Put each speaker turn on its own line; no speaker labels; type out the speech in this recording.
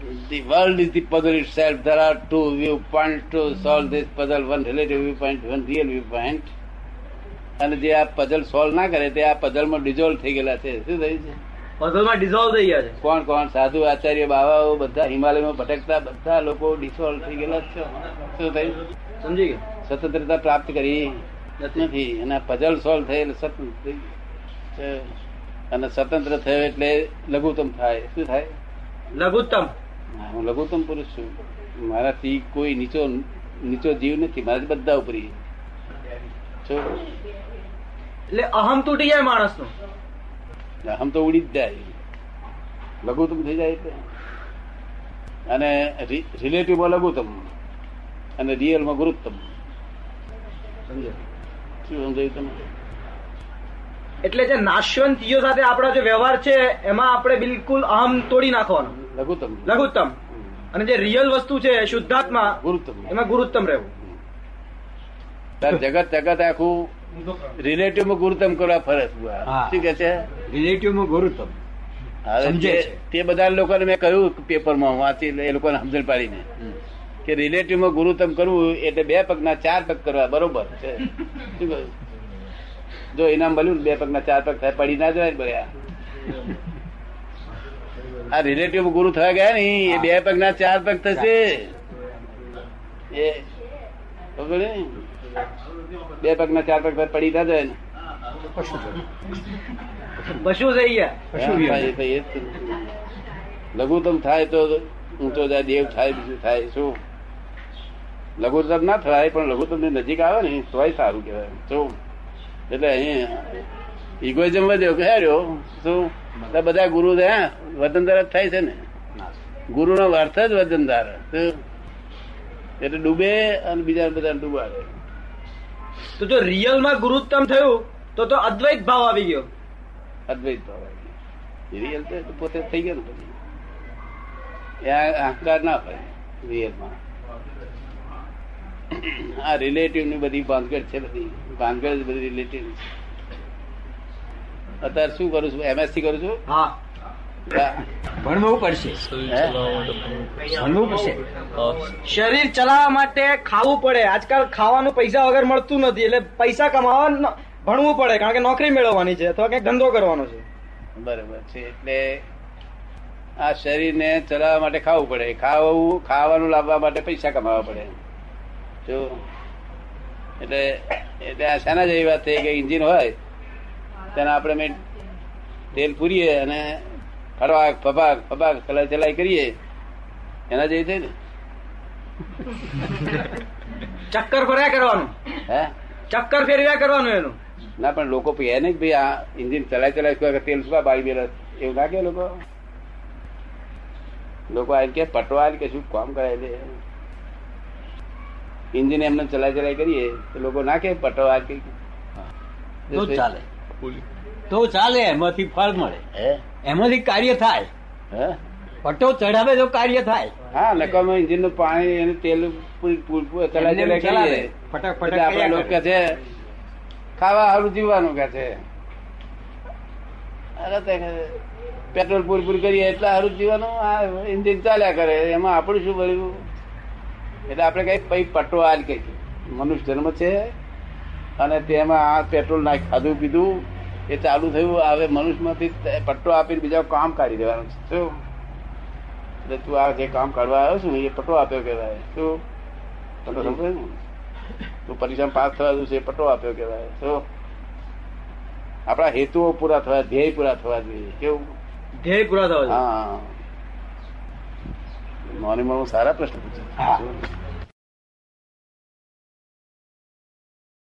The world is the puzzle itself. There are two viewpoints to solve this puzzle. One relative viewpoint, one real viewpoint. અને જે આ puzzle solve ના કરે તે આ પઝલમાં dissolve થઈ ગયેલા છે. શું થયું છે?
પઝલમાં ડિઝોલ્વ થઈ ગયા છે.
કોણ કોણ? સાધુ આચાર્ય બાવાઓ બધા હિમાલયમાં ભટકતા બધા લોકો ડિસોલ્વ થઈ ગયેલા છે. શું થયું?
સમજી ગયું?
સ્વતંત્રતા પ્રાપ્ત કરી. નથી. અને પઝલ સોલ્વ થયેલ સ્વતંત્ર છે. અને સ્વતંત્ર થયો એટલે લઘુત્તમ થાય. શું થાય?
લઘુત્તમ.
હા, લઘુત્તમ પુરુષ છું. મારાથી કોઈ નીચો નીચો જીવ નથી. મારાથી બધા ઉપરી
એટલે અહમ તૂટી જાય માણસનો.
અહમ તો ઉડી જ જાય. લઘુત્તમ થઈ જાય અને રિલેટિવમાં લઘુત્તમ. અને રિયલમાં ગુરુત્તમ.
સમજાય?
શું સમજાયું તમે?
એટલે જે નાશવંતીઓ સાથે આપણા જે વ્યવહાર છે એમાં આપણે બિલકુલ અહમ તોડી નાખવાનો.
લઘુત્તમ.
લઘુત્તમ. અને જે રિયલ વસ્તુ છે શુદ્ધાત્મા
ગુરુત્તમ.
એમાં ગુરુત્તમ રહેવું.
જગત જગત આખું રિલેટિવમાં ગુરુત્તમ કરવા ફરજ. શું કે છે?
રિલેટિવમાં ગુરુત્તમ.
હવે
સમજે
તે- તે બધા લોકોને મેં કહ્યું પેપરમાં વાંચી એ લોકોને સમજણ પાડીને. કે રિલેટિવમાં ગુરુત્તમ કરવું એટલે બે પગના ચાર પગ કરવા બરોબર છે. શું કહ્યું? જો ઇનામ મળ્યું ને બે પગના ચાર પગ થાય પડી ના જવાય બળ્યા આ રિલેટિવ ગુરુ થવા ગયા ને એ બે પગના ચાર પગ થશે. એ ને? બે પગના ચાર પગ પડી ના જાય ને.
પશુ થઈ ગયા.
લઘુત્તમ થાય તો ઊંચો જાય દેવ થાય બીજું થાય શું? લઘુત્તમ ના થાય પણ લઘુત્તમની નજીક આવે ને તોય સારું કહેવાય. શું એટલે અહીં ઇગોઇઝમ વધ્યો કે રહ્યો શું? તો બધા ગુરુ હે? વજન વતનદાર જ થાય છે ને? ગુરુ નો અર્થ જ વતનદાર? એટલે ડૂબે અને બીજા બધા ડૂબાડે.
તો જો રિયલમાં ગુરુત્તમ થયું તો તો અદ્વૈત ભાવ આવી ગયો.
અદ્વૈત ભાવ આવી ગયો. રિયલ તો પોતે થઈ ગયો ને પછી. એ અહંકાર ના હોય રિયલમાં આ રિલેટિવની બધી ભાનગડ છે બધી. ભાનગડ બધી રિલેટિવ અત્યારે શું કરું છું? એમએસસી કરું છું?
હા.
ભણવું પડશે. ભણવું પડશે.
શરીર ચલાવવા માટે ખાવું પડે. આજકાલ ખાવાનું પૈસા વગર મળતું નથી. એટલે પૈસા કમાવા ભણવું પડે. કારણ કે નોકરી મેળવવાની છે. અથવા કંઈક ધંધો કરવાનો છે.
બરોબર છે. એટલે આ શરીરને ચલાવવા માટે ખાવું પડે. ખાવું ખાવાનું લાવવા માટે પૈસા કમાવા પડે. જો એટલે એટલે આ શાના જેવી વાત થઈ કે ઇન્જિન હોય તેને આપણે મેં તેલ પૂરીએ અને ફરવાક ફબાક ફબાક ચલાઈ ચલાઈ કરીએ. એના જેવી થઈ ને?
ચક્કર ફર્યા કરવાનું.
હે?
ચક્કર ફેરવ્યા કરવાનું એનું.
ના પણ લોકો કહે ને ભાઈ આ ઇન્જિન ચલાઈ ચલાઈ શું તેલ શું બાળી બેલા? એવું ના કે લોકો. લોકો આ કે પટવા કે શું કામ કરાય દે ઇન્જિન એમને ચલાઈ ચલાય કરીએ તો લોકો ના કે પટવા કે.
તો ચાલે. તો ચાલે એમાંથી ફળ મળે. એમાંથી કાર્ય થાય.
હે?
ચઢાવે ચડાવે તો કાર્ય થાય.
હા નકામા ઇન્જિનનું પાણી એનું તેલ પૂરી- ચલાય
ચલાવે.
કરીએ.
ફટાક ફટાક
એટલે આપણા લોકો કે છે ખાવા સારું જીવવાનું કે છે. પેટ્રોલ પૂરી પૂરી કરીએ એટલે સારું જીવવાનું. આ ઇન્જિન ચાલ્યા કરે. એમાં આપણું શું ભર્યું? એટલે આપણે કઈ પૈ પટ્ટો આજ કઈ. મનુષ્ય જન્મ છે અને તેમાં આ પેટ્રોલ નાખ ખાધું પીધું એ ચાલુ થયું હવે મનુષ્યમાંથી પટ્ટો આપીને બીજા કામ કાઢી દેવાનું છે. શું? એટલે તું આ જે કામ કાઢવા આવ્યો છું એ પટ્ટો આપ્યો કહેવાય. શું? પટ્ટો સમજે તું પરીક્ષા પાસ થવા દઉં છે એ પટ્ટો આપ્યો કહેવાય. શું? આપણા હેતુઓ પૂરા થવા ધ્યેય પૂરા થવા જોઈએ. કેવું?
ધ્યેય પૂરા થવા હા
હા. નોની સારા પ્રશ્ન પૂછે?